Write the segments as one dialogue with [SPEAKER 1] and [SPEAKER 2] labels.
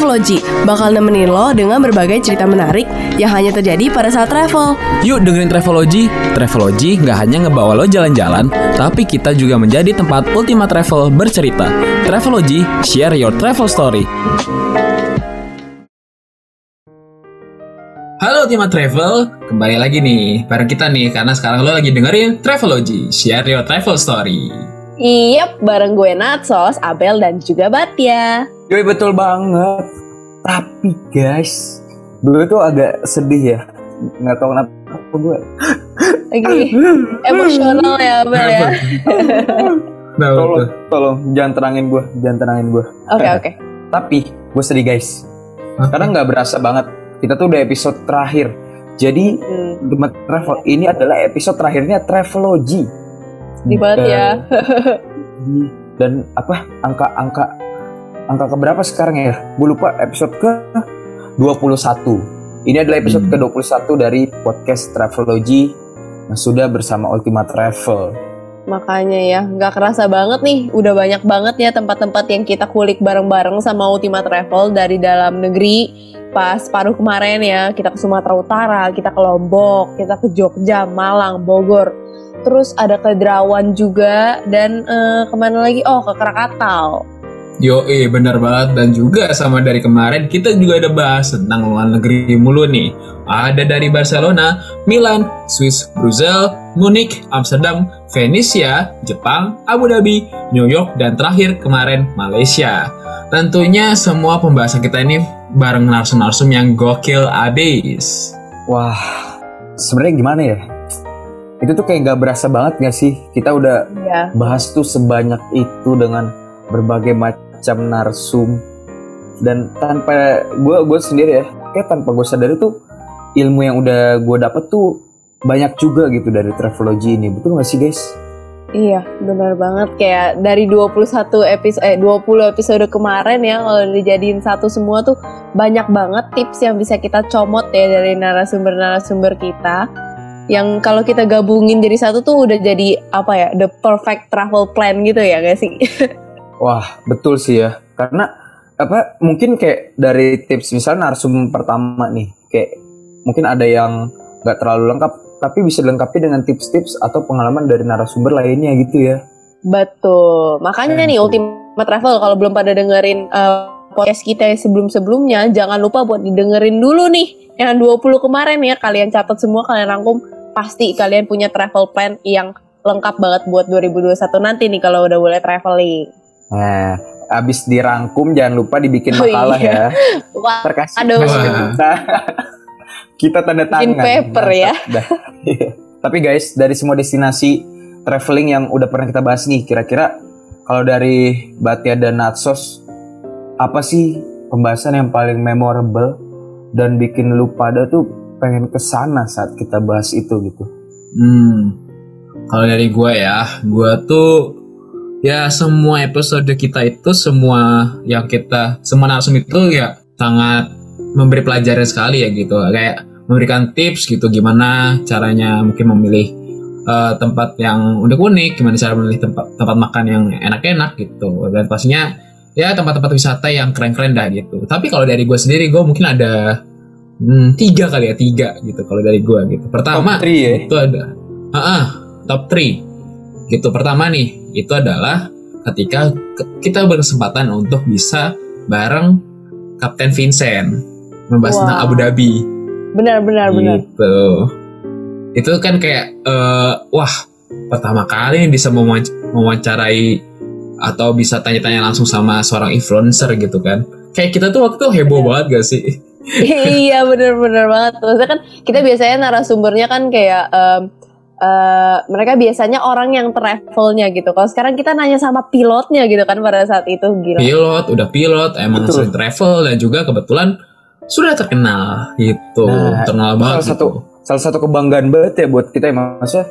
[SPEAKER 1] Travelogy bakal nemenin lo dengan berbagai cerita menarik yang hanya terjadi pada saat travel.
[SPEAKER 2] Yuk dengerin Travelogy. Travelogy nggak hanya ngebawa lo jalan-jalan, tapi kita juga menjadi tempat Ultima Travel bercerita. Travelogy, share your travel story. Halo Ultima Travel, kembali lagi nih bareng kita nih karena sekarang lo lagi dengerin Travelogy, share your travel story.
[SPEAKER 1] Iyep, bareng gue Natsos, Abel, dan juga Batya.
[SPEAKER 3] Yoi betul banget. Tapi guys, gue tuh agak sedih ya. Nggak tahu kenapa gue.
[SPEAKER 1] Lagi emosional ya Abel ya.
[SPEAKER 2] Nah,
[SPEAKER 3] Tolong,
[SPEAKER 2] betul.
[SPEAKER 3] tolong jangan tenangin gue, jangan tenangin gue.
[SPEAKER 1] Oke oke.
[SPEAKER 3] Tapi gue sedih guys.
[SPEAKER 2] Hah?
[SPEAKER 3] Karena nggak berasa banget. Kita tuh udah episode terakhir. Jadi
[SPEAKER 1] Hmm,
[SPEAKER 3] Travel ini adalah episode terakhirnya Travelogy.
[SPEAKER 1] Sedih banget ya.
[SPEAKER 3] Dan apa angka-angka angka keberapa sekarang ya? Gue lupa episode ke 21. Ini adalah episode
[SPEAKER 2] Hmm.
[SPEAKER 3] ke-21 dari podcast Travelogy yang sudah bersama Ultima Travel.
[SPEAKER 1] Makanya ya, nggak kerasa banget nih. Udah banyak banget ya tempat-tempat yang kita kulik bareng-bareng sama Ultima Travel dari dalam negeri. Pas paruh kemarin ya, kita ke Sumatera Utara, kita ke Lombok, kita ke Jogja, Malang, Bogor. Terus ada ke Derawan juga, dan eh, ke mana lagi? Oh, ke Krakatau.
[SPEAKER 2] Yo, eh benar banget dan juga sama dari kemarin kita juga ada bahas tentang luar negeri mulu nih. Ada dari Barcelona, Milan, Swiss, Brussels, Munich, Amsterdam, Venesia, Jepang, Abu Dhabi, New York dan terakhir kemarin Malaysia. Tentunya semua pembahasan kita ini bareng narsum-narsum yang gokil abis.
[SPEAKER 3] Wah, sebenarnya gimana ya? Itu tuh kayak gak berasa banget gak sih? Kita udah
[SPEAKER 1] Ya,
[SPEAKER 3] bahas tuh sebanyak itu dengan berbagai macam narsum dan tanpa gue gue sendiri ya kayak tanpa gue sadari tuh ilmu yang udah gue dapet tuh banyak juga gitu dari travelogy ini betul gak sih guys?
[SPEAKER 1] Iya, benar banget kayak dari 21 episode eh 20 episode kemarin ya kalau dijadiin satu semua tuh banyak banget tips yang bisa kita comot ya dari narasumber-narasumber kita. Yang kalau kita gabungin jadi satu tuh udah jadi apa ya, the perfect travel plan gitu ya gak sih?
[SPEAKER 3] Wah betul sih ya karena apa mungkin kayak dari tips misalnya narsum pertama nih kayak mungkin ada yang nggak terlalu lengkap tapi bisa dilengkapi dengan tips-tips atau pengalaman dari narasumber lainnya gitu ya.
[SPEAKER 1] Betul. Makanya nih Ultimate Travel kalau belum pada dengerin eh, podcast kita yang sebelum-sebelumnya, jangan lupa buat didengerin dulu nih yang 20 kemarin ya. Kalian catat semua, kalian rangkum. Pasti kalian punya travel plan yang lengkap banget buat 2021 nanti nih kalau udah boleh traveling.
[SPEAKER 3] Nah, abis dirangkum jangan lupa dibikin
[SPEAKER 1] Oh,
[SPEAKER 3] makalah
[SPEAKER 1] iya.
[SPEAKER 3] ya.
[SPEAKER 1] Wah,
[SPEAKER 3] Terkasih.
[SPEAKER 1] aduh.
[SPEAKER 3] kita, kita tanda tangan.
[SPEAKER 1] Bikin paper ya.
[SPEAKER 3] Dah. Iya. Tapi guys, dari semua destinasi traveling yang udah pernah kita bahas nih, kira-kira kalau dari Batia dan Natsos, apa sih pembahasan yang paling memorable dan bikin lu pada tuh pengen ke sana saat kita bahas itu gitu?
[SPEAKER 2] Hmm, kalau dari gue ya, gue tuh ya semua episode kita itu semua yang kita semua narsum itu ya sangat memberi pelajaran sekali ya gitu, kayak memberikan tips gitu gimana caranya mungkin memilih eh, tempat yang unik-unik, gimana cara memilih tempat tempat makan yang enak-enak gitu, dan pastinya ya tempat-tempat wisata yang keren-keren dah gitu. Tapi kalau dari gue sendiri, gue mungkin ada hmm, tiga kali ya tiga gitu kalau dari gue gitu. Pertama
[SPEAKER 3] Top three ya?
[SPEAKER 2] itu ada ah ah, top 3 gitu. Pertama nih itu adalah ketika ke- kita berkesempatan untuk bisa bareng Kapten Vincent membahas
[SPEAKER 1] Wow.
[SPEAKER 2] tentang Abu Dhabi.
[SPEAKER 1] Benar benar benar.
[SPEAKER 2] gitu. Itu kan kayak eh, wah pertama kali bisa mewawanc- mewawancarai atau bisa tanya-tanya langsung sama seorang influencer gitu kan. Kayak kita tuh waktu itu heboh banget gak sih?
[SPEAKER 1] Iya bener-bener banget. Maksudnya kan kita biasanya narasumbernya kan kayak em, eh, mereka biasanya orang yang travelnya gitu kalau sekarang kita nanya sama pilotnya gitu kan pada saat itu gila
[SPEAKER 2] pilot udah pilot emang
[SPEAKER 3] Betul.
[SPEAKER 2] sering travel dan juga kebetulan sudah terkenal gitu
[SPEAKER 3] Nah,
[SPEAKER 2] terkenal
[SPEAKER 3] salah
[SPEAKER 2] banget
[SPEAKER 3] satu
[SPEAKER 2] gitu.
[SPEAKER 3] salah satu kebanggaan banget ya buat kita ya maksudnya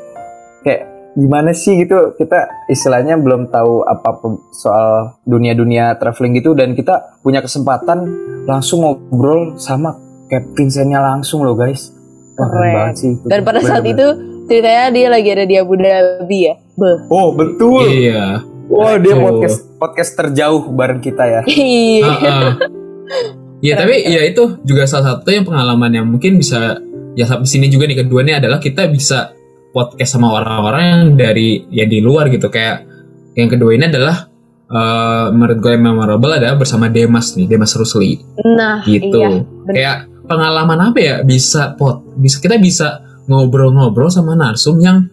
[SPEAKER 3] kayak gimana sih gitu kita istilahnya belum tahu apa soal dunia-dunia traveling gitu dan kita punya kesempatan langsung ngobrol sama Captain Vincentnya langsung loh guys Wah, keren
[SPEAKER 1] Keren.
[SPEAKER 3] banget sih itu.
[SPEAKER 1] dan pada saat
[SPEAKER 3] Bener-bener.
[SPEAKER 1] itu ceritanya dia lagi ada di Abu Dhabi ya Beh.
[SPEAKER 3] oh betul
[SPEAKER 2] iya
[SPEAKER 3] wah dia
[SPEAKER 2] Betul.
[SPEAKER 3] podcast podcast terjauh bareng kita ya
[SPEAKER 1] iya
[SPEAKER 2] Heeh. Ya
[SPEAKER 1] Keren,
[SPEAKER 2] tapi ya itu juga salah satu yang pengalaman yang mungkin bisa ya sampai sini juga nih keduanya adalah kita bisa podcast sama orang-orang yang dari ya di luar gitu kayak yang kedua ini adalah eh, menurut gue yang memorable adalah bersama Demas nih Demas Rusli
[SPEAKER 1] Nah,
[SPEAKER 2] gitu
[SPEAKER 1] iya. bener.
[SPEAKER 2] kayak pengalaman apa ya bisa pot bisa kita bisa ngobrol-ngobrol sama narsum yang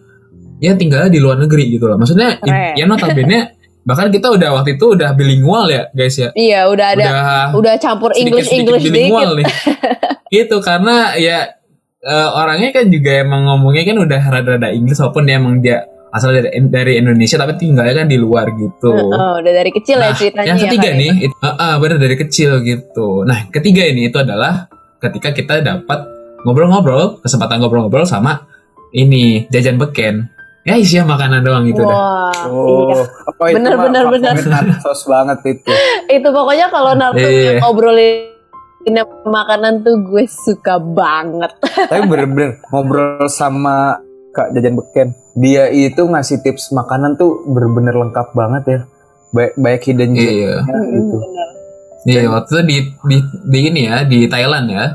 [SPEAKER 2] ya tinggalnya di luar negeri gitu loh maksudnya
[SPEAKER 1] Keren.
[SPEAKER 2] ya notabene bahkan kita udah waktu itu udah bilingual ya guys ya
[SPEAKER 1] Iya, udah ada
[SPEAKER 2] udah
[SPEAKER 1] udah campur English English
[SPEAKER 2] bilingual
[SPEAKER 1] dikit.
[SPEAKER 2] nih. gitu karena ya eh, orangnya kan juga emang ngomongnya kan udah rada-rada Inggris walaupun dia emang dia asal dari, dari Indonesia tapi tinggalnya kan di luar gitu.
[SPEAKER 1] Heeh, udah dari kecil ya
[SPEAKER 2] Nah,
[SPEAKER 1] ceritanya.
[SPEAKER 2] yang
[SPEAKER 1] ya
[SPEAKER 2] ketiga
[SPEAKER 1] kan,
[SPEAKER 2] nih, itu, ah, ah, bener dari kecil gitu. Nah, ketiga ini itu adalah ketika kita dapat ngobrol-ngobrol, kesempatan ngobrol-ngobrol sama ini jajan beken. Ya isinya makanan doang gitu dah.
[SPEAKER 1] Wah,
[SPEAKER 3] Oh,
[SPEAKER 1] iya.
[SPEAKER 3] apa itu
[SPEAKER 1] Bener,
[SPEAKER 3] mah
[SPEAKER 1] bener, bener.
[SPEAKER 3] narsos banget itu.
[SPEAKER 1] Itu pokoknya kalau Naruto
[SPEAKER 2] Iya.
[SPEAKER 1] yang ngobrolin makanan tuh gue suka banget.
[SPEAKER 3] Tapi bener-bener ngobrol sama Kak Jajan Beken. Dia itu ngasih tips makanan tuh bener-bener lengkap banget ya. Baik, baik hidden gem
[SPEAKER 2] Iya.
[SPEAKER 3] gitu.
[SPEAKER 1] Bener.
[SPEAKER 2] Iya, waktu itu di, di, di ini ya, di Thailand ya.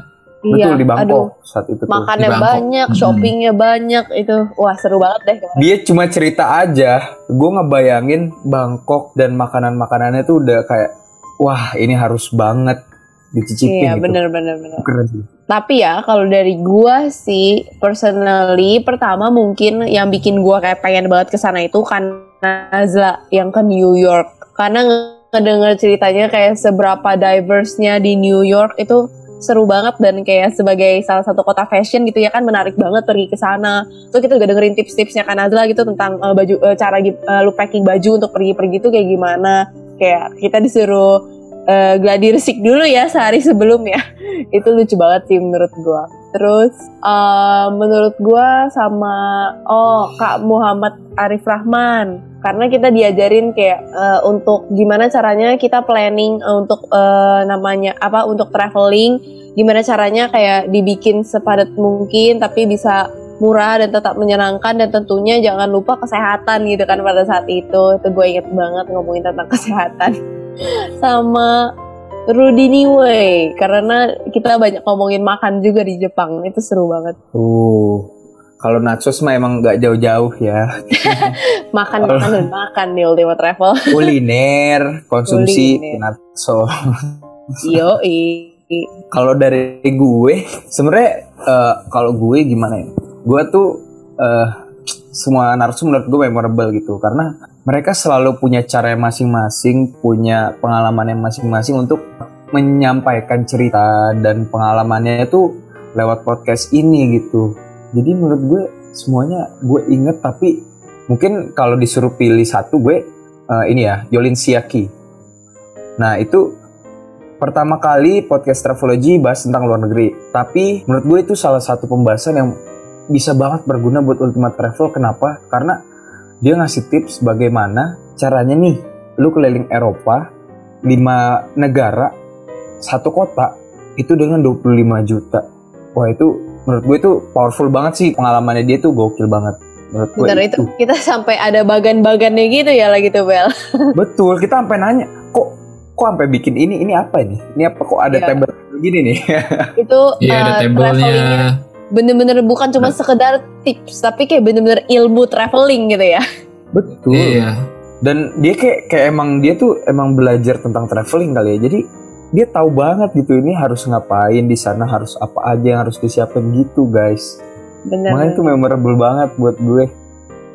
[SPEAKER 3] Betul di
[SPEAKER 1] Iya, aduh,
[SPEAKER 3] Bangkok saat itu tuh.
[SPEAKER 1] makannya
[SPEAKER 2] Di Bangkok.
[SPEAKER 1] banyak,
[SPEAKER 2] Mm-mm.
[SPEAKER 1] shoppingnya banyak itu. Wah seru banget deh.
[SPEAKER 3] Dia cuma cerita aja. Gue ngebayangin Bangkok dan makanan-makanannya tuh udah kayak wah ini harus banget dicicipin
[SPEAKER 1] Iya
[SPEAKER 3] gitu.
[SPEAKER 1] bener bener bener.
[SPEAKER 3] Keren sih.
[SPEAKER 1] Tapi ya kalau dari gua sih personally pertama mungkin yang bikin gua kayak pengen banget ke sana itu kan Nazla yang ke New York. Karena nge- ngedenger ceritanya kayak seberapa diverse-nya di New York itu seru banget dan kayak sebagai salah satu kota fashion gitu ya kan menarik banget pergi ke sana. Terus kita juga dengerin tips-tipsnya kan Nazla gitu tentang eh, baju eh, cara gi- eh, lu packing baju untuk pergi-pergi tuh kayak gimana. Kayak kita disuruh eh, gladi resik dulu ya sehari sebelum ya. Itu lucu banget sih menurut gua. Terus eh, menurut gua sama oh Kak Muhammad Arif Rahman. Karena kita diajarin kayak eh, untuk gimana caranya kita planning untuk eh, namanya apa untuk traveling, gimana caranya kayak dibikin sepadat mungkin tapi bisa murah dan tetap menyenangkan. Dan tentunya jangan lupa kesehatan gitu kan pada saat itu. Itu gue inget banget ngomongin tentang kesehatan sama Rudy Niwei karena kita banyak ngomongin makan juga di Jepang itu seru banget
[SPEAKER 3] Uh, kalau nachos mah emang nggak jauh-jauh ya.
[SPEAKER 1] makan makan dan makan di Ultima Travel
[SPEAKER 3] Kuliner, konsumsi
[SPEAKER 1] Kuliner.
[SPEAKER 3] nacho.
[SPEAKER 1] yo
[SPEAKER 3] Kalau dari gue, sebenarnya eh, kalau gue gimana ya? Gue tuh eh, semua narsum menurut gue memorable gitu karena mereka selalu punya cara masing-masing, punya pengalaman yang masing-masing untuk menyampaikan cerita dan pengalamannya itu lewat podcast ini gitu. Jadi menurut gue semuanya gue inget tapi mungkin kalau disuruh pilih satu gue eh, ini ya Yolin Siaki. Nah itu pertama kali podcast Travelogy bahas tentang luar negeri. Tapi menurut gue itu salah satu pembahasan yang bisa banget berguna buat Ultimate Travel. Kenapa? Karena dia ngasih tips bagaimana caranya nih lu keliling Eropa 5 negara satu kota itu dengan 25 juta. Wah itu menurut gue itu powerful banget sih pengalamannya dia tuh gokil banget. Menurut gue
[SPEAKER 1] bener itu kita sampai ada bagan-bagannya gitu ya lagi tuh Bel
[SPEAKER 3] Betul, kita sampai nanya, kok kok sampai bikin ini? Ini apa ini? Ini apa kok ada
[SPEAKER 1] Iya.
[SPEAKER 3] table gini nih?
[SPEAKER 1] itu
[SPEAKER 2] Iya ada
[SPEAKER 1] eh,
[SPEAKER 2] tabelnya.
[SPEAKER 1] Bener-bener bukan cuma
[SPEAKER 2] Nah.
[SPEAKER 1] sekedar tips tapi kayak bener-bener ilmu traveling gitu ya
[SPEAKER 3] Betul.
[SPEAKER 2] Iya.
[SPEAKER 3] Dan dia kayak kayak emang dia tuh emang belajar tentang traveling kali ya. Jadi dia tahu banget gitu ini harus ngapain di sana harus apa aja yang harus disiapin gitu guys.
[SPEAKER 1] bener
[SPEAKER 3] Makanya itu memorable banget buat gue.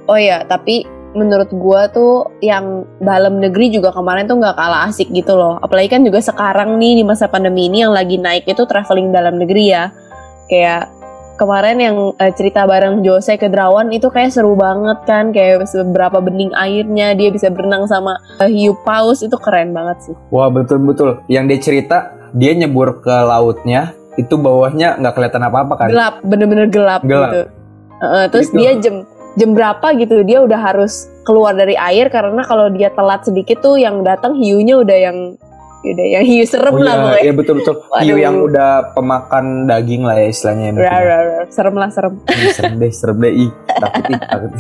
[SPEAKER 1] Oh ya, tapi menurut gua tuh yang dalam negeri juga kemarin tuh nggak kalah asik gitu loh. Apalagi kan juga sekarang nih di masa pandemi ini yang lagi naik itu traveling dalam negeri ya. Kayak kemarin yang eh, cerita bareng Jose ke Drawan itu kayak seru banget kan. Kayak seberapa bening airnya, dia bisa berenang sama eh, hiu paus itu keren banget sih.
[SPEAKER 3] Wah betul betul. Yang dia cerita dia nyebur ke lautnya itu bawahnya nggak kelihatan apa-apa kan?
[SPEAKER 1] Gelap, bener-bener gelap,
[SPEAKER 3] Gelap.
[SPEAKER 1] gitu. Heeh, terus
[SPEAKER 3] Gitu.
[SPEAKER 1] dia jam jam berapa gitu dia udah harus keluar dari air karena kalau dia telat sedikit tuh yang datang hiunya udah yang udah yang hiu serem
[SPEAKER 3] Oh
[SPEAKER 1] lah
[SPEAKER 3] iya,
[SPEAKER 1] pokoknya.
[SPEAKER 3] iya betul betul. Hiu yang udah pemakan daging lah ya istilahnya. ya,
[SPEAKER 1] Rar,
[SPEAKER 3] ya.
[SPEAKER 1] rar, rar. serem lah serem.
[SPEAKER 3] Ih, serem deh, serem deh. Ih, takut ih, takut.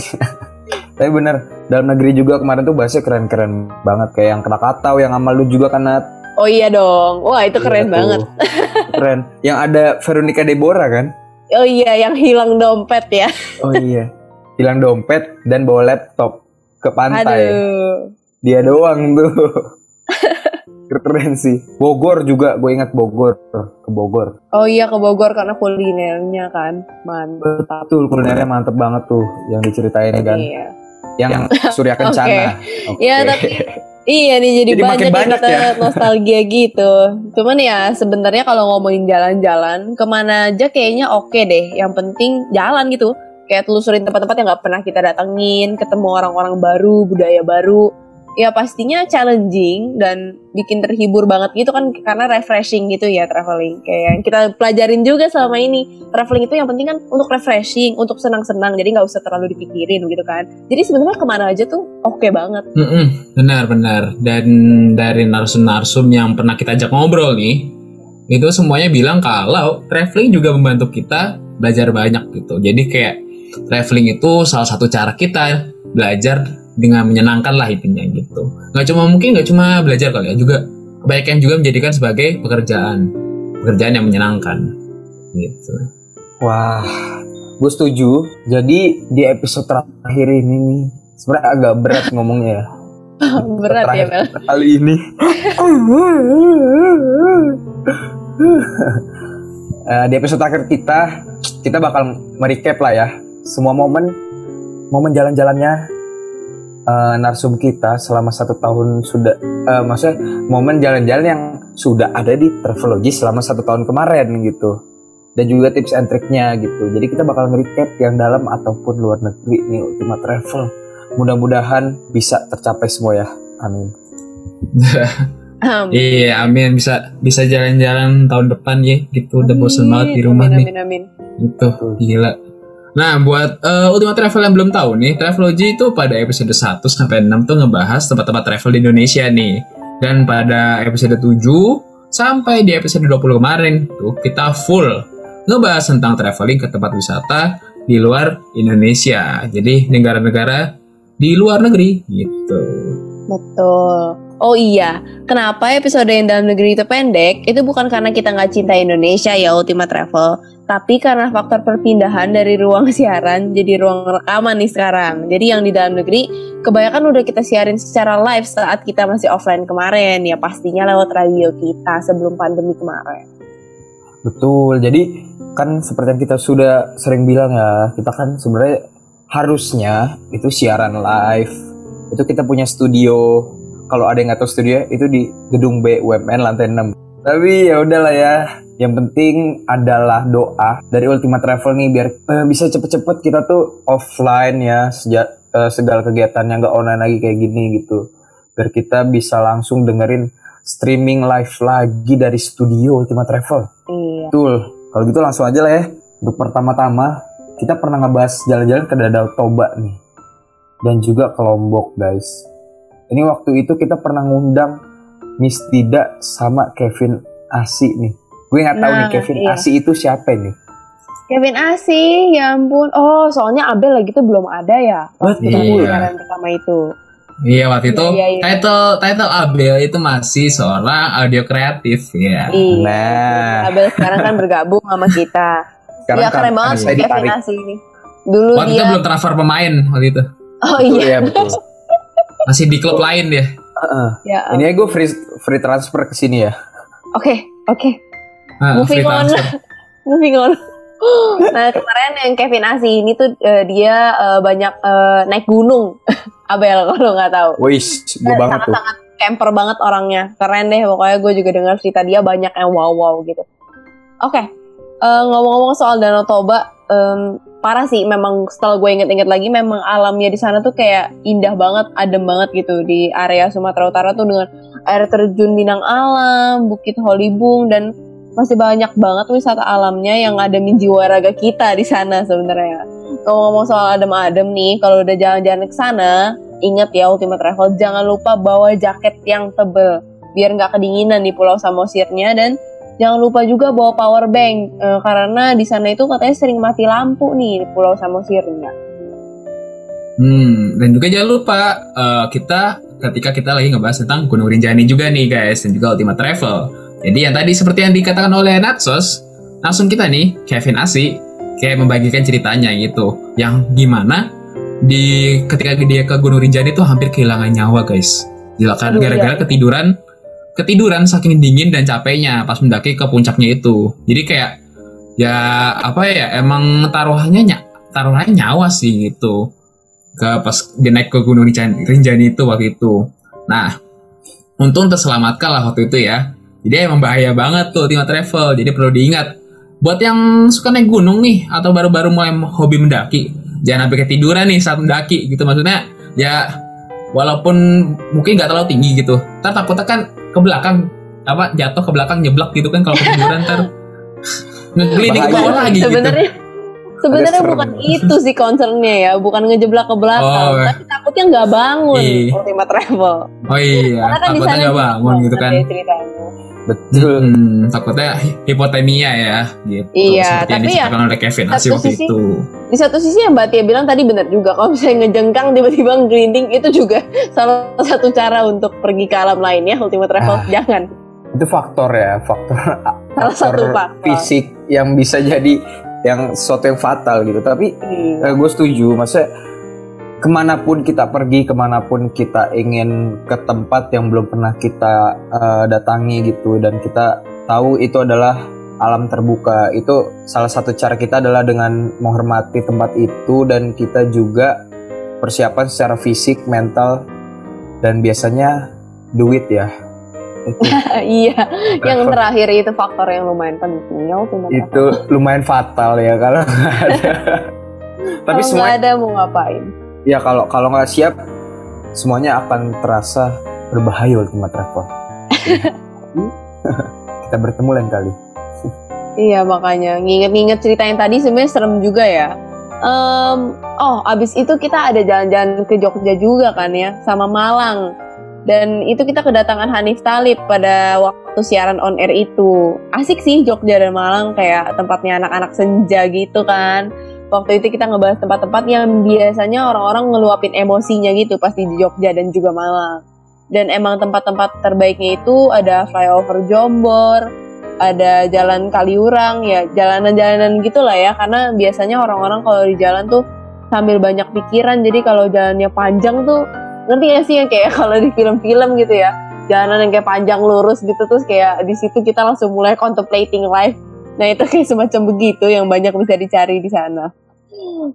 [SPEAKER 3] Tapi bener, dalam negeri juga kemarin tuh bahasnya keren-keren banget. Kayak yang Krakatau, yang Amalu juga kan, Nat.
[SPEAKER 1] Oh iya dong. Wah, itu keren
[SPEAKER 3] Iya
[SPEAKER 1] banget.
[SPEAKER 3] Keren. Yang ada Veronica Deborah kan?
[SPEAKER 1] Oh iya, yang hilang dompet ya.
[SPEAKER 3] Oh iya. Hilang dompet dan bawa laptop ke pantai.
[SPEAKER 1] Aduh.
[SPEAKER 3] Dia doang tuh. Keren sih. Bogor juga, gue ingat Bogor ke Bogor.
[SPEAKER 1] Oh iya ke Bogor karena kulinernya kan. Mantap.
[SPEAKER 3] Betul, kulinernya mantep banget tuh yang diceritain kan.
[SPEAKER 1] Iya.
[SPEAKER 3] Yang Surya Kencana. Oke.
[SPEAKER 1] Ya, tapi Iya nih jadi,
[SPEAKER 3] Jadi
[SPEAKER 1] banyak,
[SPEAKER 3] banyak
[SPEAKER 1] kita
[SPEAKER 3] ya.
[SPEAKER 1] nostalgia gitu. Cuman ya sebenarnya kalau ngomongin jalan-jalan ke mana aja kayaknya oke deh. Yang penting jalan gitu. Kayak telusurin tempat-tempat yang nggak pernah kita datengin, ketemu orang-orang baru, budaya baru. Ya pastinya challenging dan bikin terhibur banget gitu kan karena refreshing gitu ya traveling. Kayak yang kita pelajarin juga selama ini. Traveling itu yang penting kan untuk refreshing, untuk senang-senang. Jadi nggak usah terlalu dipikirin gitu kan. Jadi sebenarnya ke mana aja tuh oke banget.
[SPEAKER 2] Mm-mm, benar-benar. Dan dari narsum-narsum yang pernah kita ajak ngobrol nih, itu semuanya bilang kalau traveling juga membantu kita belajar banyak gitu. Jadi kayak traveling itu salah satu cara kita belajar dengan menyenangkan lah intinya gitu. Nggak cuma mungkin nggak cuma belajar kali ya, juga kebanyakan juga menjadikan sebagai pekerjaan, pekerjaan yang menyenangkan gitu.
[SPEAKER 3] Wah, gue setuju. Jadi di episode terakhir ini nih, sebenarnya agak berat ngomongnya ya.
[SPEAKER 1] Berat ya Mel.
[SPEAKER 3] Kali ini. Eh, di episode terakhir kita, kita bakal merecap lah ya semua momen, momen jalan-jalannya eh, narsum kita selama satu tahun sudah, eh, maksudnya momen jalan-jalan yang sudah ada di Travelogy selama satu tahun kemarin gitu. Dan juga tips and triknya gitu. Jadi kita bakal nge-recap yang dalam ataupun luar negeri nih Ultima Travel. Mudah-mudahan bisa tercapai semua ya. Amin.
[SPEAKER 1] Amin.
[SPEAKER 2] Iya, amin bisa bisa jalan-jalan tahun depan ya gitu. Udah bosen banget di rumah
[SPEAKER 1] amin,
[SPEAKER 2] nih.
[SPEAKER 1] Amin, amin.
[SPEAKER 2] Itu gila. Nah, buat eh, Ultima Travel yang belum tahu nih, Travelogy itu pada episode 1 sampai 6 tuh ngebahas tempat-tempat travel di Indonesia nih. Dan pada episode 7 sampai di episode 20 kemarin tuh kita full ngebahas tentang traveling ke tempat wisata di luar Indonesia. Jadi negara-negara di luar negeri gitu.
[SPEAKER 1] Betul. Oh iya, kenapa episode yang dalam negeri itu pendek? Itu bukan karena kita nggak cinta Indonesia ya Ultima Travel, tapi karena faktor perpindahan dari ruang siaran jadi ruang rekaman nih sekarang. Jadi yang di dalam negeri kebanyakan udah kita siarin secara live saat kita masih offline kemarin ya pastinya lewat radio kita sebelum pandemi kemarin.
[SPEAKER 3] Betul. Jadi kan seperti yang kita sudah sering bilang ya, kita kan sebenarnya harusnya itu siaran live. Itu kita punya studio. Kalau ada yang nggak tahu studio itu di gedung BUMN lantai 6. Tapi ya udahlah ya. Yang penting adalah doa dari Ultima Travel nih biar eh, bisa cepet-cepet kita tuh offline ya sejak eh, segala kegiatannya nggak online lagi kayak gini gitu. Biar kita bisa langsung dengerin streaming live lagi dari studio Ultima Travel.
[SPEAKER 1] Iya.
[SPEAKER 3] Betul. Kalau gitu langsung aja lah ya. Untuk pertama-tama, kita pernah ngebahas jalan-jalan ke Danau Toba nih. Dan juga ke Lombok, guys. Ini waktu itu kita pernah ngundang Miss Dida sama Kevin Asi nih. Gue nggak tahu
[SPEAKER 1] Nah,
[SPEAKER 3] nih Kevin
[SPEAKER 1] iya.
[SPEAKER 3] Asi itu siapa nih.
[SPEAKER 1] Kevin Asih, ya ampun. Oh, soalnya Abel lagi tuh belum ada ya.
[SPEAKER 2] Betul.
[SPEAKER 1] siaran pertama itu.
[SPEAKER 2] Iya waktu itu
[SPEAKER 1] Iya, iya, iya.
[SPEAKER 2] title title Abel itu masih seorang audio kreatif ya.
[SPEAKER 1] Iya.
[SPEAKER 3] Nah.
[SPEAKER 1] Abel sekarang kan bergabung sama kita.
[SPEAKER 3] Sekarang
[SPEAKER 1] Iya keren
[SPEAKER 3] kan
[SPEAKER 1] banget
[SPEAKER 3] saya
[SPEAKER 1] sih Kevin. Asih ini. Dulu
[SPEAKER 2] Waktu itu
[SPEAKER 1] dia
[SPEAKER 2] belum transfer pemain waktu itu.
[SPEAKER 1] Oh
[SPEAKER 3] Betul,
[SPEAKER 1] iya.
[SPEAKER 3] ya, betul.
[SPEAKER 2] Masih di klub lain dia.
[SPEAKER 3] Heeh.
[SPEAKER 1] Ya.
[SPEAKER 3] Ini aja gue free, free transfer ke sini ya.
[SPEAKER 1] Oke, oke.
[SPEAKER 2] Ah,
[SPEAKER 1] Moving on. Moving on. Nah kemarin yang Kevin Asih ini tuh eh, dia eh, banyak eh, naik gunung. Abel kalau nggak tahu.
[SPEAKER 3] Wis, gue banget tuh.
[SPEAKER 1] Sangat-sangat camper banget orangnya. Keren deh pokoknya gue juga dengar cerita dia banyak yang wow-wow gitu. Oke. eh, ngomong-ngomong soal Danau Toba, em, parah sih memang setelah gue inget-inget lagi memang alamnya di sana tuh kayak indah banget, adem banget gitu di area Sumatera Utara tuh dengan air terjun Minang Alam, Bukit Holibung dan masih banyak banget wisata alamnya yang ada di jiwa raga kita di sana sebenarnya. Ngomong-ngomong soal adem-adem nih, kalau udah jalan-jalan ke sana, ingat ya Ultimate Travel jangan lupa bawa jaket yang tebel biar nggak kedinginan di Pulau Samosirnya dan jangan lupa juga bawa power bank eh, karena di sana itu katanya sering mati lampu nih di Pulau Samosirnya.
[SPEAKER 2] Hmm, dan juga jangan lupa eh, kita ketika kita lagi ngebahas tentang Gunung Rinjani juga nih guys dan juga Ultimate Travel. Jadi yang tadi seperti yang dikatakan oleh Natsos, langsung kita nih Kevin Asi kayak membagikan ceritanya gitu. Yang gimana di ketika dia ke Gunung Rinjani itu hampir kehilangan nyawa guys. Dilakukan
[SPEAKER 1] Aduh,
[SPEAKER 2] gara-gara ketiduran ketiduran saking dingin dan capeknya pas mendaki ke puncaknya itu. Jadi kayak ya apa ya emang taruhannya ny taruhannya nyawa sih gitu ke pas dia naik ke Gunung Rinjani, Rinjani itu waktu itu. Nah, untung terselamatkan lah waktu itu ya. Jadi emang bahaya banget tuh Ultimate Travel. Jadi perlu diingat buat yang suka naik gunung nih atau baru-baru mulai hobi mendaki, jangan sampai ketiduran nih saat mendaki gitu maksudnya. Ya walaupun mungkin nggak terlalu tinggi gitu. Ntar takutnya kan ke belakang apa jatuh ke belakang nyeblak gitu kan kalau ketiduran ntar ngegliding ke bawah lagi gitu.
[SPEAKER 1] Sebenarnya sebenarnya
[SPEAKER 3] serem.
[SPEAKER 1] bukan itu sih concernnya ya, bukan ngejeblak ke belakang,
[SPEAKER 2] Oh.
[SPEAKER 1] tapi takutnya nggak bangun
[SPEAKER 2] Iya.
[SPEAKER 1] Ultimate Travel.
[SPEAKER 2] Oh iya,
[SPEAKER 1] Karena kan di
[SPEAKER 2] takutnya
[SPEAKER 1] sana
[SPEAKER 2] nggak bangun gitu kan.
[SPEAKER 1] ya ceritanya.
[SPEAKER 3] Betul.
[SPEAKER 2] Hmm, takutnya hipotermia ya gitu.
[SPEAKER 1] Iya,
[SPEAKER 2] Seperti yang
[SPEAKER 1] tapi
[SPEAKER 2] diceritakan oleh Kevin
[SPEAKER 1] satu
[SPEAKER 2] waktu
[SPEAKER 1] sisi-
[SPEAKER 2] itu.
[SPEAKER 1] Di satu sisi yang Mbak Tia bilang tadi benar juga, kalau misalnya ngejengkang tiba-tiba ngelinding itu juga salah satu cara untuk pergi ke alam lainnya Ultimate Travel.
[SPEAKER 3] Ah.
[SPEAKER 1] Jangan.
[SPEAKER 3] Itu faktor ya, faktor
[SPEAKER 1] Salah satu faktor.
[SPEAKER 3] fisik yang bisa jadi yang sesuatu yang fatal gitu. Tapi
[SPEAKER 1] Hmm.
[SPEAKER 3] eh, gue setuju, maksudnya ke mana pun kita pergi, ke mana pun kita ingin ke tempat yang belum pernah kita eh, datangi gitu, dan kita tahu itu adalah alam terbuka. Itu salah satu cara kita adalah dengan menghormati tempat itu dan kita juga persiapan secara fisik, mental, dan biasanya duit ya.
[SPEAKER 1] Iya, yang terakhir itu faktor yang lumayan penting
[SPEAKER 3] itu lumayan fatal ya kalau nggak ada. Tapi
[SPEAKER 1] Kalau
[SPEAKER 3] semua
[SPEAKER 1] ada mau ngapain?
[SPEAKER 3] Ya kalau kalau nggak siap semuanya akan terasa berbahaya Ultimate Travel. Kita bertemu lain kali.
[SPEAKER 1] Iya makanya nginget-nginget cerita yang tadi sebenarnya serem juga ya. Em, oh abis itu kita ada jalan-jalan ke Jogja juga kan ya sama Malang dan itu kita kedatangan Hanif Talib pada waktu siaran on air itu asik sih Jogja dan Malang kayak tempatnya anak-anak senja gitu kan. Waktu itu kita ngebahas tempat-tempat yang biasanya orang-orang ngeluapin emosinya gitu pas di Jogja dan juga Malang. Dan emang tempat-tempat terbaiknya itu ada flyover Jombor, ada jalan Kaliurang ya jalanan-jalanan gitulah ya. Karena biasanya orang-orang kalau di jalan tuh sambil banyak pikiran jadi kalau jalannya panjang tuh ngerti gak sih yang kayak kalau di film-film gitu ya? Jalanan yang kayak panjang lurus gitu terus kayak di situ kita langsung mulai contemplating life nah itu kayak semacam begitu yang banyak bisa dicari di sana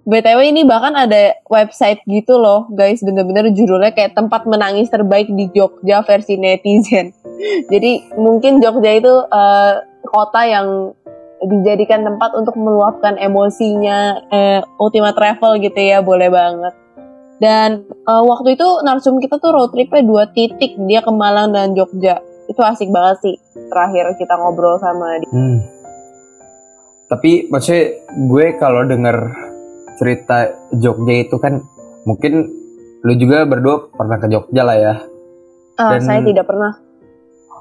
[SPEAKER 1] BTW ini bahkan ada website gitu loh guys bener-bener judulnya kayak tempat menangis terbaik di Jogja versi netizen jadi mungkin Jogja itu eh, kota yang dijadikan tempat untuk meluapkan emosinya eh, Ultimate Travel gitu ya, boleh banget. Dan eh, waktu itu narsum kita tuh road tripnya dua titik, dia ke Malang dan Jogja. Itu asik banget sih. Terakhir kita ngobrol sama dia.
[SPEAKER 3] Hmm. Tapi maksudnya gue kalau denger cerita Jogja itu kan mungkin lu juga berdua pernah ke Jogja lah ya.
[SPEAKER 1] Ah,
[SPEAKER 3] Dan-
[SPEAKER 1] saya tidak pernah.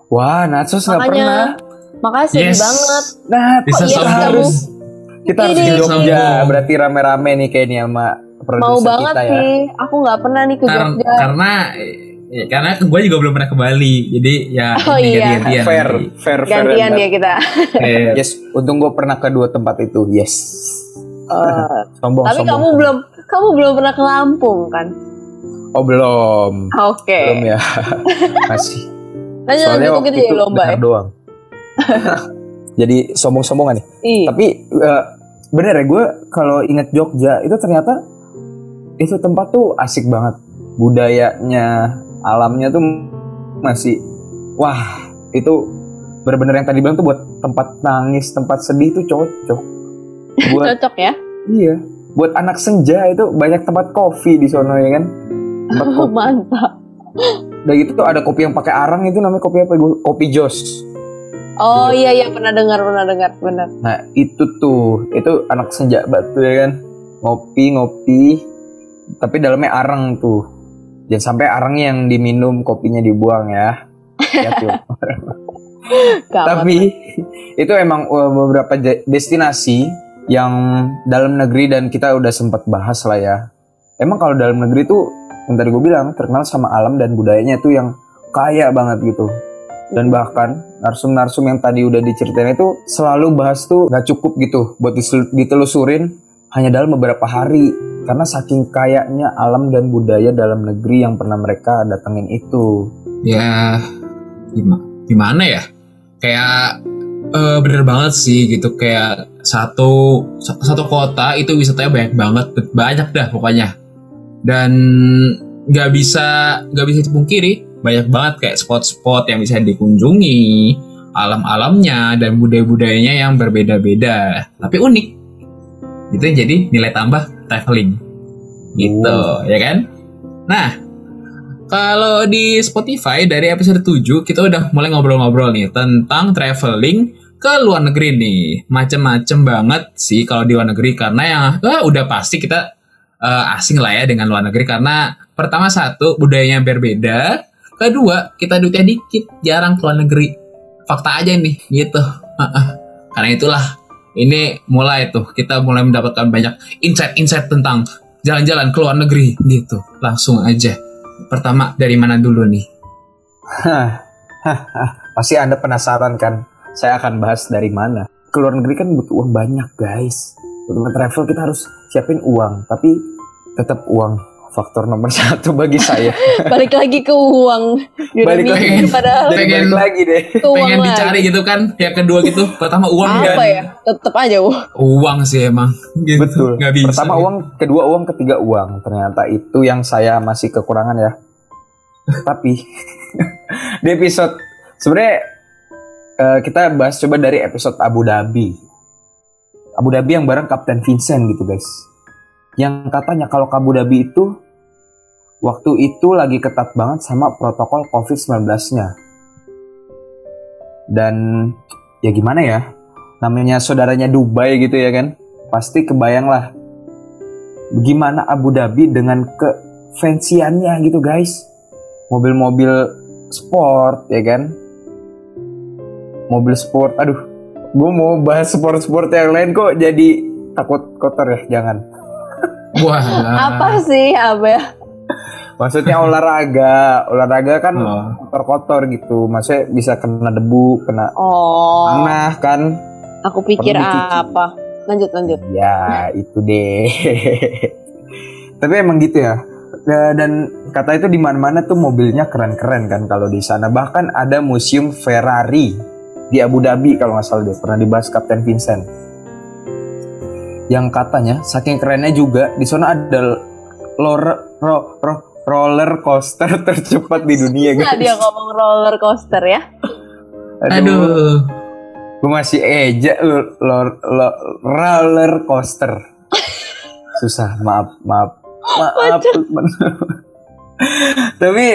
[SPEAKER 3] Wah, Natsus nggak pernah.
[SPEAKER 1] Makanya sedih
[SPEAKER 2] Yes.
[SPEAKER 1] banget.
[SPEAKER 3] Nah,
[SPEAKER 2] Bisa
[SPEAKER 1] Oh, iya,
[SPEAKER 3] harus kita harus ke. Jogja. Berarti rame-rame nih kayaknya sama
[SPEAKER 1] Mau
[SPEAKER 3] produser
[SPEAKER 1] banget
[SPEAKER 3] kita ya.
[SPEAKER 1] sih. Aku nggak pernah nih ke Jogja.
[SPEAKER 2] karena ya, karena gue juga belum pernah ke Bali jadi ya
[SPEAKER 1] Oh,
[SPEAKER 2] ini
[SPEAKER 1] iya.
[SPEAKER 2] ganti-gantian
[SPEAKER 3] Fair,
[SPEAKER 2] nanti.
[SPEAKER 3] fair, fair.
[SPEAKER 1] Gantian ya kita.
[SPEAKER 2] Fair.
[SPEAKER 3] Yes, untung gue pernah ke dua tempat itu. Yes.
[SPEAKER 1] Eh,
[SPEAKER 3] Sombong,
[SPEAKER 1] tapi
[SPEAKER 3] sombong.
[SPEAKER 1] kamu belum kamu belum pernah ke Lampung kan?
[SPEAKER 3] Oh belum.
[SPEAKER 1] Oke.
[SPEAKER 3] Belum ya. Masih.
[SPEAKER 1] Lanjut
[SPEAKER 3] Soalnya waktu
[SPEAKER 1] gitu
[SPEAKER 3] itu
[SPEAKER 1] ya lomba ya.
[SPEAKER 3] doang. Jadi sombong-sombongan nih.
[SPEAKER 1] Iya.
[SPEAKER 3] Tapi eh, bener ya gue kalau inget Jogja itu ternyata itu tempat tuh asik banget. Budayanya, alamnya tuh masih wah itu bener-bener yang tadi bilang tuh buat tempat nangis, tempat sedih tuh cocok. Buat
[SPEAKER 1] Cocok ya.
[SPEAKER 3] iya, buat anak senja itu banyak tempat kopi di sono ya kan. Tempat kopi.
[SPEAKER 1] Mantap.
[SPEAKER 3] Udah gitu tuh ada kopi yang pakai arang itu namanya kopi apa? Kopi Jos.
[SPEAKER 1] Oh iya iya pernah dengar pernah dengar benar.
[SPEAKER 3] Nah itu tuh itu anak senja batu ya kan ngopi ngopi tapi dalamnya arang tuh jangan sampai arangnya yang diminum kopinya dibuang ya.
[SPEAKER 1] Gawat.
[SPEAKER 3] tapi itu emang uh, beberapa destinasi yang dalam negeri dan kita udah sempat bahas lah ya emang kalau dalam negeri tuh yang tadi gue bilang terkenal sama alam dan budayanya tuh yang kaya banget gitu dan bahkan narsum-narsum yang tadi udah diceritain itu selalu bahas tuh gak cukup gitu buat ditelusurin hanya dalam beberapa hari. Karena saking kayaknya alam dan budaya dalam negeri yang pernah mereka datengin itu.
[SPEAKER 2] Ya gimana gimana ya? Kayak eh, bener banget sih gitu. Kayak satu satu kota itu wisatanya banyak banget banyak dah pokoknya. Dan nggak bisa nggak bisa dipungkiri banyak banget kayak spot-spot yang bisa dikunjungi alam-alamnya dan budaya-budayanya yang berbeda-beda. Tapi unik itu yang jadi nilai tambah traveling gitu
[SPEAKER 3] Oh.
[SPEAKER 2] ya kan nah kalau di Spotify dari episode 7 kita udah mulai ngobrol-ngobrol nih tentang traveling ke luar negeri nih. Macem-macem banget sih kalau di luar negeri karena yang wah, udah pasti kita eh, asing lah ya dengan luar negeri karena pertama satu budayanya berbeda, kedua kita duitnya dikit, jarang ke luar negeri. Fakta aja nih gitu. Karena itulah ini mulai tuh kita mulai mendapatkan banyak insight-insight tentang jalan-jalan ke luar negeri gitu. Langsung aja. Pertama dari mana dulu nih?
[SPEAKER 3] Pasti anda penasaran kan saya akan bahas dari mana ke luar negeri kan butuh uang banyak guys untuk travel kita harus siapin uang tapi tetap uang faktor nomor satu bagi saya
[SPEAKER 1] Balik lagi ke uang.
[SPEAKER 3] Balik
[SPEAKER 2] lagi.
[SPEAKER 1] padahal
[SPEAKER 2] Pengen-
[SPEAKER 3] balik lagi deh
[SPEAKER 1] ke uang
[SPEAKER 2] Pengen
[SPEAKER 1] lagi.
[SPEAKER 2] dicari gitu kan? Yang kedua gitu. Pertama uang dan
[SPEAKER 1] Apa ya? Tetep aja uang.
[SPEAKER 2] uang sih emang. Gitu.
[SPEAKER 3] betul
[SPEAKER 2] Nggak bisa.
[SPEAKER 3] pertama uang kedua uang ketiga uang ternyata itu yang saya masih kekurangan ya tapi di episode sebenarnya eh, kita bahas coba dari episode Abu Dhabi Abu Dhabi yang bareng Kapten Vincent gitu guys yang katanya kalau ke Abu Dhabi itu waktu itu lagi ketat banget sama protokol COVID-19 nya dan ya gimana ya namanya saudaranya Dubai gitu ya kan pasti kebayang lah gimana Abu Dhabi dengan ke fansiannya gitu guys mobil-mobil sport ya kan mobil sport aduh gue mau bahas sport-sport yang lain kok jadi takut kotor ya jangan
[SPEAKER 2] Wah.
[SPEAKER 1] Apa sih? Apa ya?
[SPEAKER 3] Maksudnya olahraga olahraga kan
[SPEAKER 2] Oh.
[SPEAKER 3] kotor-kotor gitu maksudnya bisa kena debu kena
[SPEAKER 1] Oh,
[SPEAKER 3] tanah kan
[SPEAKER 1] aku pikir apa? Lanjut, lanjut.
[SPEAKER 3] Ya, itu deh. Tapi emang gitu ya. Da- Dan kata itu di mana-mana tuh mobilnya keren-keren kan kalau di sana. Bahkan ada museum Ferrari di Abu Dhabi kalau nggak salah deh. Pernah dibahas Kapten Vincent. Yang katanya saking kerennya juga di sana ada lor, ro, ro, roller coaster tercepat di dunia
[SPEAKER 1] Nah, dia
[SPEAKER 3] guys.
[SPEAKER 1] ngomong roller coaster ya.
[SPEAKER 2] Aduh.
[SPEAKER 3] Gue masih eja lor, lo- roller coaster. Susah, maaf, maaf. Maaf. Tapi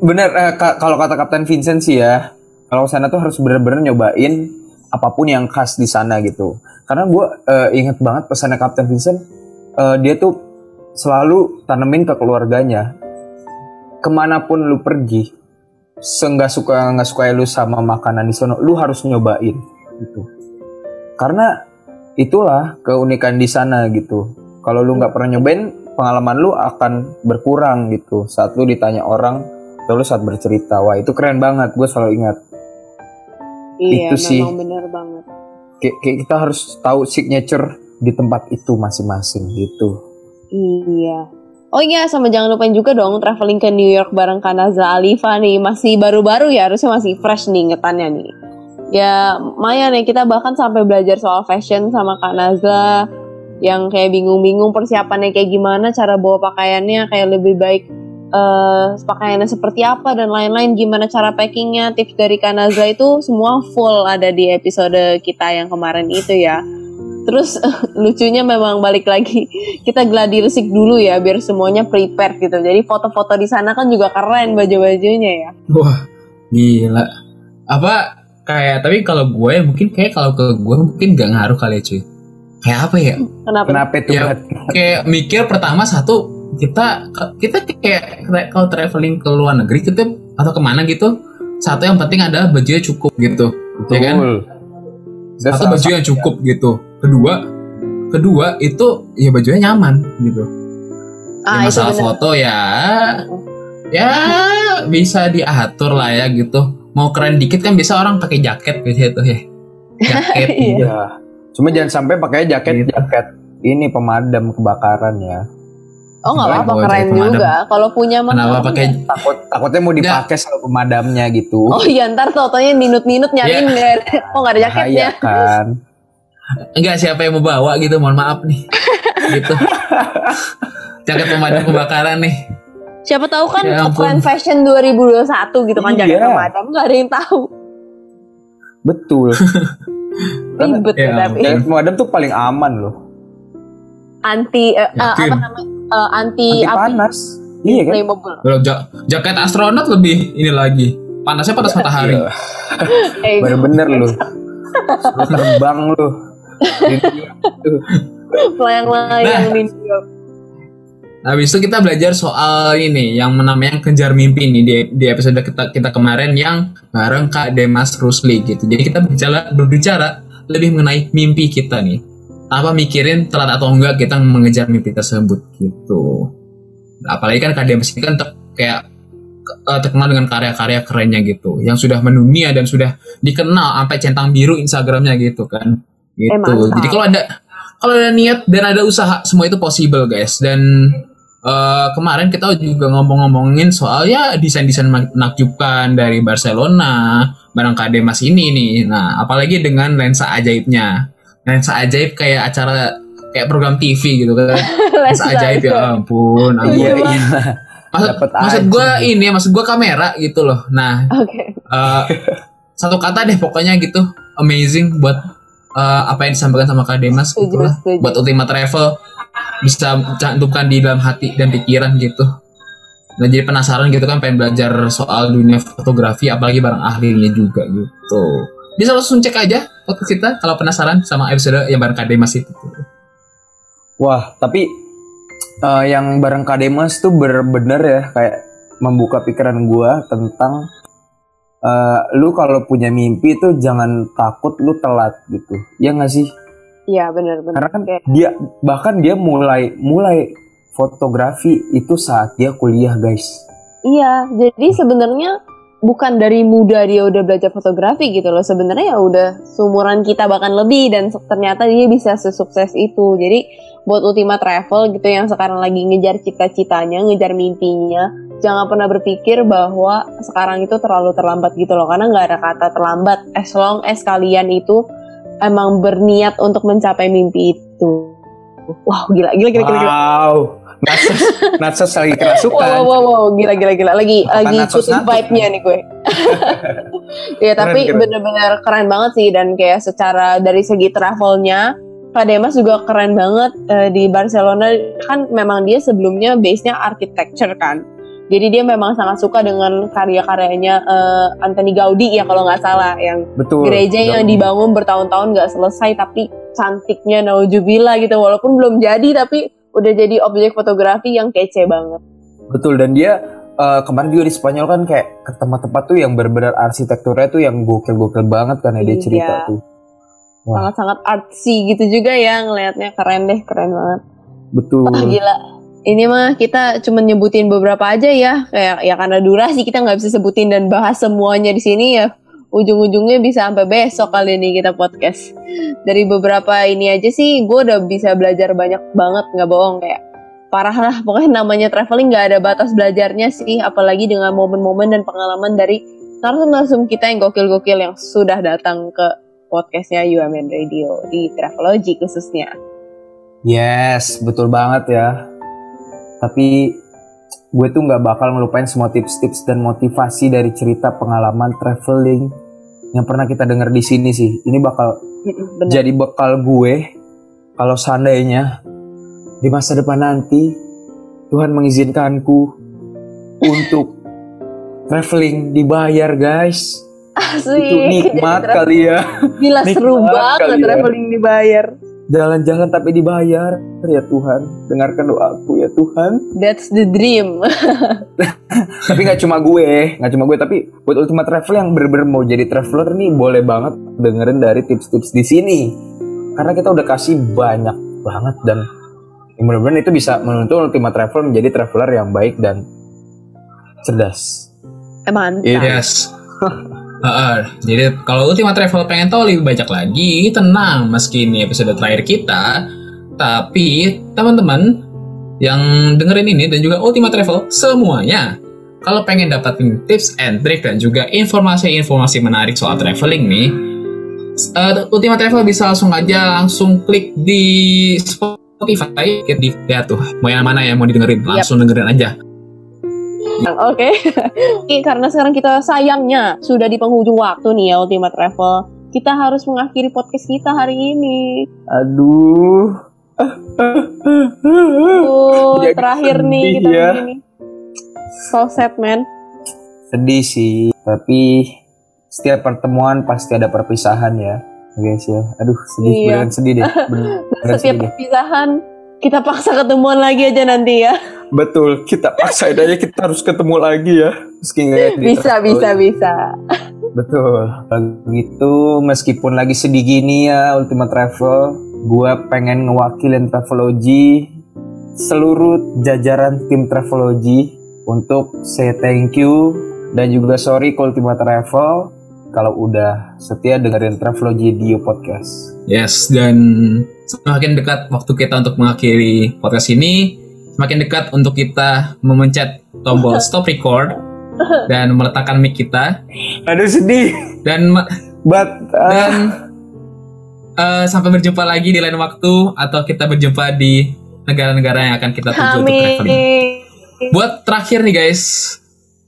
[SPEAKER 3] bener eh, ka- kalau kata Kapten Vincent sih ya, kalau ke sana tuh harus bener-bener nyobain apa pun yang khas di sana gitu. Karena gue inget banget pesannya Kapten Vincent, eh, dia tuh selalu tanemin ke keluarganya. Ke mana pun lu pergi, seenggak suka nggak suka lu sama makanan di sana, lu harus nyobain gitu. Karena itulah keunikan di sana gitu. Kalau lu nggak pernah nyobain, pengalaman lu akan berkurang gitu. Saat lu ditanya orang, terus saat bercerita, wah itu keren banget. Gue selalu ingat.
[SPEAKER 1] Iya,
[SPEAKER 3] Itu sih.
[SPEAKER 1] bener banget.
[SPEAKER 3] Kita harus tahu signature di tempat itu masing-masing gitu.
[SPEAKER 1] Iya. Oh iya, sama jangan lupain juga dong traveling ke New York bareng Kanaza Alifa nih. Masih baru-baru ya, harusnya masih fresh nih ingetannya nih. Ya, lumayan ya kita bahkan sampai belajar soal fashion sama Kak Naza yang kayak bingung-bingung persiapannya kayak gimana, cara bawa pakaiannya kayak lebih baik eh pakaiannya seperti apa dan lain-lain, gimana cara packingnya, tips dari Kak Naza itu semua full ada di episode kita yang kemarin itu ya. Terus lucunya memang balik lagi kita gladi resik dulu ya biar semuanya prepare gitu. Jadi foto-foto di sana kan juga keren baju-bajunya ya.
[SPEAKER 2] Wah, gila. Apa kayak tapi kalau gue mungkin kayak kalau ke gue mungkin gak ngaruh kali ya cuy. Kayak apa ya?
[SPEAKER 1] Kenapa?
[SPEAKER 3] Kenapa itu
[SPEAKER 2] Ya. Kayak mikir pertama satu kita kita kayak kalau traveling ke luar negeri kita atau ke mana gitu satu yang penting adalah bajunya cukup gitu ya kan
[SPEAKER 3] Betul.
[SPEAKER 2] Atau
[SPEAKER 3] salah
[SPEAKER 2] baju yang
[SPEAKER 3] satu.
[SPEAKER 2] cukup gitu kedua kedua itu ya bajunya nyaman gitu
[SPEAKER 1] Ah,
[SPEAKER 2] Ya, masalah foto ya ya bisa diatur lah ya gitu mau keren dikit kan bisa orang pakai jaket gitu ya jaket
[SPEAKER 1] Iya.
[SPEAKER 3] Iya. Cuma jangan sampai pakai jaket
[SPEAKER 2] Gitu.
[SPEAKER 3] jaket ini pemadam kebakaran ya.
[SPEAKER 1] Oh nggak
[SPEAKER 2] Boleh,
[SPEAKER 1] apa-apa keren juga. Kalau punya mah.
[SPEAKER 2] kenapa pakai
[SPEAKER 3] Takut takutnya mau dipakai sama pemadamnya gitu.
[SPEAKER 1] Oh iya ntar fotonya minut-minut nyariin nggak ada- Oh nggak ada jaketnya.
[SPEAKER 3] Bahaya kan.
[SPEAKER 2] enggak siapa yang mau bawa gitu mohon maaf nih gitu jaket pemadam kebakaran nih
[SPEAKER 1] Siapa tahu kan
[SPEAKER 2] Ya
[SPEAKER 1] tren fashion 2021 gitu kan jaket
[SPEAKER 3] Iya.
[SPEAKER 1] pemadam nggak ada yang tahu.
[SPEAKER 3] Betul.
[SPEAKER 1] Ribet
[SPEAKER 2] Ya
[SPEAKER 1] ya, tapi
[SPEAKER 3] jaket pemadam tuh paling aman loh.
[SPEAKER 1] anti eh, eh, apa namanya Eh, anti,
[SPEAKER 3] Anti
[SPEAKER 1] api
[SPEAKER 3] panas. Iya kan?
[SPEAKER 2] Kalau ja- jaket astronot lebih ini lagi panasnya panas matahari
[SPEAKER 3] Iya.
[SPEAKER 1] Eh,
[SPEAKER 3] Bener-bener. Lu terbang lu. Tuh.
[SPEAKER 1] Melayang-layang
[SPEAKER 2] Nah.
[SPEAKER 1] di New York.
[SPEAKER 2] Habis itu kita belajar soal ini yang namanya kejar mimpi nih di, di episode kita kita kemarin yang bareng Kak Demas Rusli gitu. Jadi kita berbicara berbicara lebih mengenai mimpi kita nih. Apa mikirin telat atau enggak kita mengejar mimpi tersebut gitu. Apalagi kan Kak Demas ini kan ter- kayak eh, terkenal dengan karya-karya kerennya gitu, yang sudah mendunia dan sudah dikenal sampai centang biru Instagramnya gitu kan. Gitu.
[SPEAKER 1] mantap.
[SPEAKER 2] Jadi kalau ada kalau ada niat dan ada usaha semua itu possible guys. Dan eh, kemarin kita juga ngomong-ngomongin soal ya desain-desain menakjubkan dari Barcelona barang Kak Demas ini nih nah apalagi dengan lensa ajaibnya. Lensa ajaib kayak acara kayak program TV gitu kan. Lensa ajaib ya ampun ampun.
[SPEAKER 3] Iya iya.
[SPEAKER 2] maksud, maksud gue ini maksud gue kamera gitu loh. Nah
[SPEAKER 1] Oke.
[SPEAKER 2] eh, satu kata deh pokoknya gitu. Amazing buat eh, apa yang disampaikan sama Kak Demas gitu lah buat Ultima Travel bisa cantumkan di dalam hati dan pikiran gitu. Nah jadi penasaran gitu kan pengen belajar soal dunia fotografi apalagi bareng ahlinya juga gitu. Bisa langsung cek aja podcast kita kalau penasaran sama episode yang bareng Kak Demas itu.
[SPEAKER 3] Wah, tapi eh, yang bareng Kademas tuh bener-bener ya kayak membuka pikiran gua tentang eh, lu kalau punya mimpi tuh jangan takut lu telat gitu. Ya nggak sih?
[SPEAKER 1] Iya benar-benar.
[SPEAKER 3] Karena kan
[SPEAKER 1] Kayak-
[SPEAKER 3] dia bahkan dia mulai mulai fotografi itu saat dia kuliah, guys.
[SPEAKER 1] Iya, jadi sebenarnya bukan dari muda dia udah belajar fotografi gitu loh. Sebenarnya ya udah seumuran kita bahkan lebih dan ternyata dia bisa sesukses itu. Jadi buat Ultima Travel gitu yang sekarang lagi ngejar cita-citanya, ngejar mimpinya, jangan pernah berpikir bahwa sekarang itu terlalu terlambat gitu loh. Karena nggak ada kata terlambat as long as kalian itu emang berniat untuk mencapai mimpi itu. Wow, gila, gila, gila, gila. gila.
[SPEAKER 3] Wow. Natsos, Natsos lagi kerasukan.
[SPEAKER 1] wow, wow, wow, gila, gila, gila. Lagi,
[SPEAKER 3] Apaan
[SPEAKER 1] lagi ikutin
[SPEAKER 3] natsos
[SPEAKER 1] vibe-nya nih gue. ya, tapi bener-bener keren banget sih. Dan kayak secara dari segi travelnya, Kak Demas juga keren banget eh, di Barcelona. Kan memang dia sebelumnya base-nya architecture kan. Jadi dia memang sangat suka dengan karya-karyanya eh, Anthony Gaudi ya kalau nggak salah. Yang
[SPEAKER 3] Betul.
[SPEAKER 1] gereja yang dibangun bertahun-tahun nggak selesai tapi cantiknya naujubillah gitu. Walaupun belum jadi tapi udah jadi objek fotografi yang kece banget.
[SPEAKER 3] Betul dan dia eh, kemarin juga di Spanyol kan kayak ke tempat-tempat tuh yang benar-benar arsitekturnya tuh yang gokil-gokil banget kan ya dia
[SPEAKER 1] Iya.
[SPEAKER 3] cerita tuh. Wah.
[SPEAKER 1] sangat-sangat artsy gitu juga ya ngelihatnya keren deh keren banget
[SPEAKER 3] Betul.
[SPEAKER 1] Wah, gila ini mah kita cuma nyebutin beberapa aja ya. Kayak ya karena durasi kita nggak bisa sebutin dan bahas semuanya di sini ya. Ujung-ujungnya bisa sampai besok kali ini kita podcast. Dari beberapa ini aja sih gue udah bisa belajar banyak banget nggak bohong. Kayak parah lah pokoknya namanya traveling nggak ada batas belajarnya sih. Apalagi dengan momen-momen dan pengalaman dari narsum-narsum kita yang gokil-gokil yang sudah datang ke podcastnya UMN Radio di Travelogy khususnya.
[SPEAKER 3] Yes, betul banget ya. Tapi gue tuh nggak bakal ngelupain semua tips-tips dan motivasi dari cerita pengalaman traveling yang pernah kita dengar di sini sih. Ini bakal
[SPEAKER 1] Bener.
[SPEAKER 3] jadi bekal gue kalau seandainya di masa depan nanti Tuhan mengizinkanku untuk traveling dibayar guys.
[SPEAKER 1] Asik.
[SPEAKER 3] Itu nikmat kali ya.
[SPEAKER 1] Gila seru
[SPEAKER 3] nikmat
[SPEAKER 1] banget
[SPEAKER 3] kali ya.
[SPEAKER 1] traveling
[SPEAKER 3] Jalan-jalan tapi dibayar ya Tuhan. Dengarkan doaku ya Tuhan.
[SPEAKER 1] That's the dream.
[SPEAKER 3] tapi nggak cuma gue, nggak cuma gue, tapi buat Ultima Travel yang bener-bener mau jadi traveler nih boleh banget dengerin dari tips-tips di sini. Karena kita udah kasih banyak banget dan yang benar-benar itu bisa menuntun Ultima Travel menjadi traveler yang baik dan cerdas.
[SPEAKER 1] Mantap.
[SPEAKER 3] Iya.
[SPEAKER 2] Yes. Heeh. jadi kalau Ultima Travel pengen tahu lebih banyak lagi, tenang meski ini episode terakhir kita, tapi teman-teman yang dengerin ini dan juga Ultima Travel semuanya, kalau pengen dapatin tips and trick dan juga informasi-informasi menarik soal traveling nih, eh, Ultima Travel bisa langsung aja langsung klik di Spotify, di ya tuh, mau yang mana yang mau didengerin, langsung dengerin aja.
[SPEAKER 1] Oke. Oke, Karena sekarang kita sayangnya sudah di penghujung waktu nih ya Ultimate Travel. Kita harus mengakhiri podcast kita hari ini.
[SPEAKER 3] Aduh.
[SPEAKER 1] Tuh,
[SPEAKER 3] Jadi
[SPEAKER 1] terakhir nih kita
[SPEAKER 3] ya.
[SPEAKER 1] begini. So sad man.
[SPEAKER 3] Sedih sih, tapi setiap pertemuan pasti ada perpisahan ya. Guys ya. Aduh, sedih
[SPEAKER 1] Iya.
[SPEAKER 3] beneran sedih deh. Beneran
[SPEAKER 1] Setiap
[SPEAKER 3] sedih deh.
[SPEAKER 1] perpisahan kita paksa ketemuan lagi aja nanti ya.
[SPEAKER 3] Betul, kita paksain aja kita harus ketemu lagi ya. Meski
[SPEAKER 1] Bisa, bisa, bisa.
[SPEAKER 3] Betul. Begitu meskipun lagi sedih gini ya Ultima Travel, gua pengen ngewakilin Travelogy seluruh jajaran tim Travelogy untuk say thank you dan juga sorry ke Ultima Travel kalau udah setia dengerin Travelogy Dio Podcast.
[SPEAKER 2] Yes, dan semakin dekat waktu kita untuk mengakhiri podcast ini, semakin dekat untuk kita memencet tombol stop record dan meletakkan mic kita
[SPEAKER 3] Aduh sedih.
[SPEAKER 2] dan
[SPEAKER 3] But ah,
[SPEAKER 2] dan eh, sampai berjumpa lagi di lain waktu atau kita berjumpa di negara-negara yang akan kita tuju untuk traveling.
[SPEAKER 1] Amin.
[SPEAKER 2] Buat terakhir nih guys,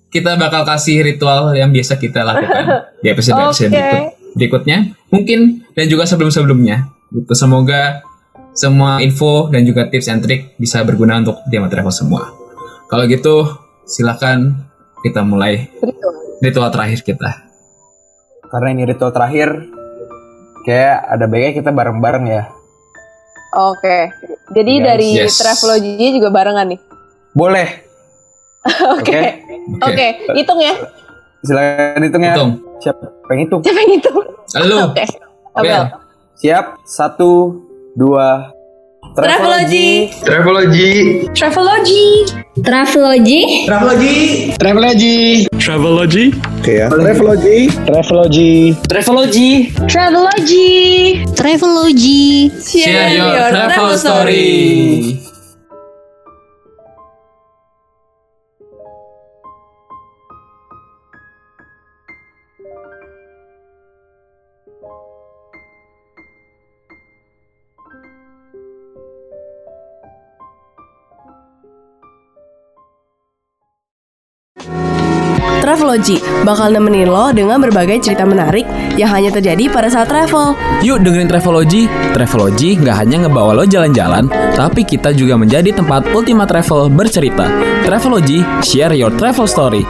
[SPEAKER 2] kita bakal kasih ritual yang biasa kita lakukan di episode-episode
[SPEAKER 1] Oke.
[SPEAKER 2] berikut, berikutnya, mungkin dan juga sebelum-sebelumnya. Gitu. Semoga semua info dan juga tips and trick bisa berguna untuk Diamond Travel semua. Kalau gitu, silakan kita mulai ritual terakhir kita.
[SPEAKER 3] karena ini ritual terakhir, kayak ada baiknya kita bareng-bareng ya.
[SPEAKER 1] Oke. Jadi
[SPEAKER 3] Guys,
[SPEAKER 1] dari
[SPEAKER 2] yes.
[SPEAKER 1] Travelogy juga barengan nih.
[SPEAKER 3] Boleh.
[SPEAKER 1] Oke. Oke, hitung ya.
[SPEAKER 3] Silakan hitung ya.
[SPEAKER 2] Hitung.
[SPEAKER 3] Siapa yang hitung?
[SPEAKER 1] Siapa yang hitung?
[SPEAKER 2] Halo.
[SPEAKER 1] Oke.
[SPEAKER 2] Abel.
[SPEAKER 1] Abel.
[SPEAKER 3] Siap, satu, dua.
[SPEAKER 1] Travelogy.
[SPEAKER 4] Travelogy.
[SPEAKER 5] Travelogy.
[SPEAKER 6] Travelogy.
[SPEAKER 4] Travelogy.
[SPEAKER 7] Travelogy.
[SPEAKER 4] Oke ya. Travelogy. Travelogy.
[SPEAKER 5] Travelogy.
[SPEAKER 6] Travelogy.
[SPEAKER 2] Share your travel story.
[SPEAKER 8] Travelogy bakal nemenin lo dengan berbagai cerita menarik yang hanya terjadi pada saat travel.
[SPEAKER 9] Yuk dengerin Travelogy. Travelogy nggak hanya ngebawa lo jalan-jalan, tapi kita juga menjadi tempat Ultima Travel bercerita. Travelogy, share your travel story.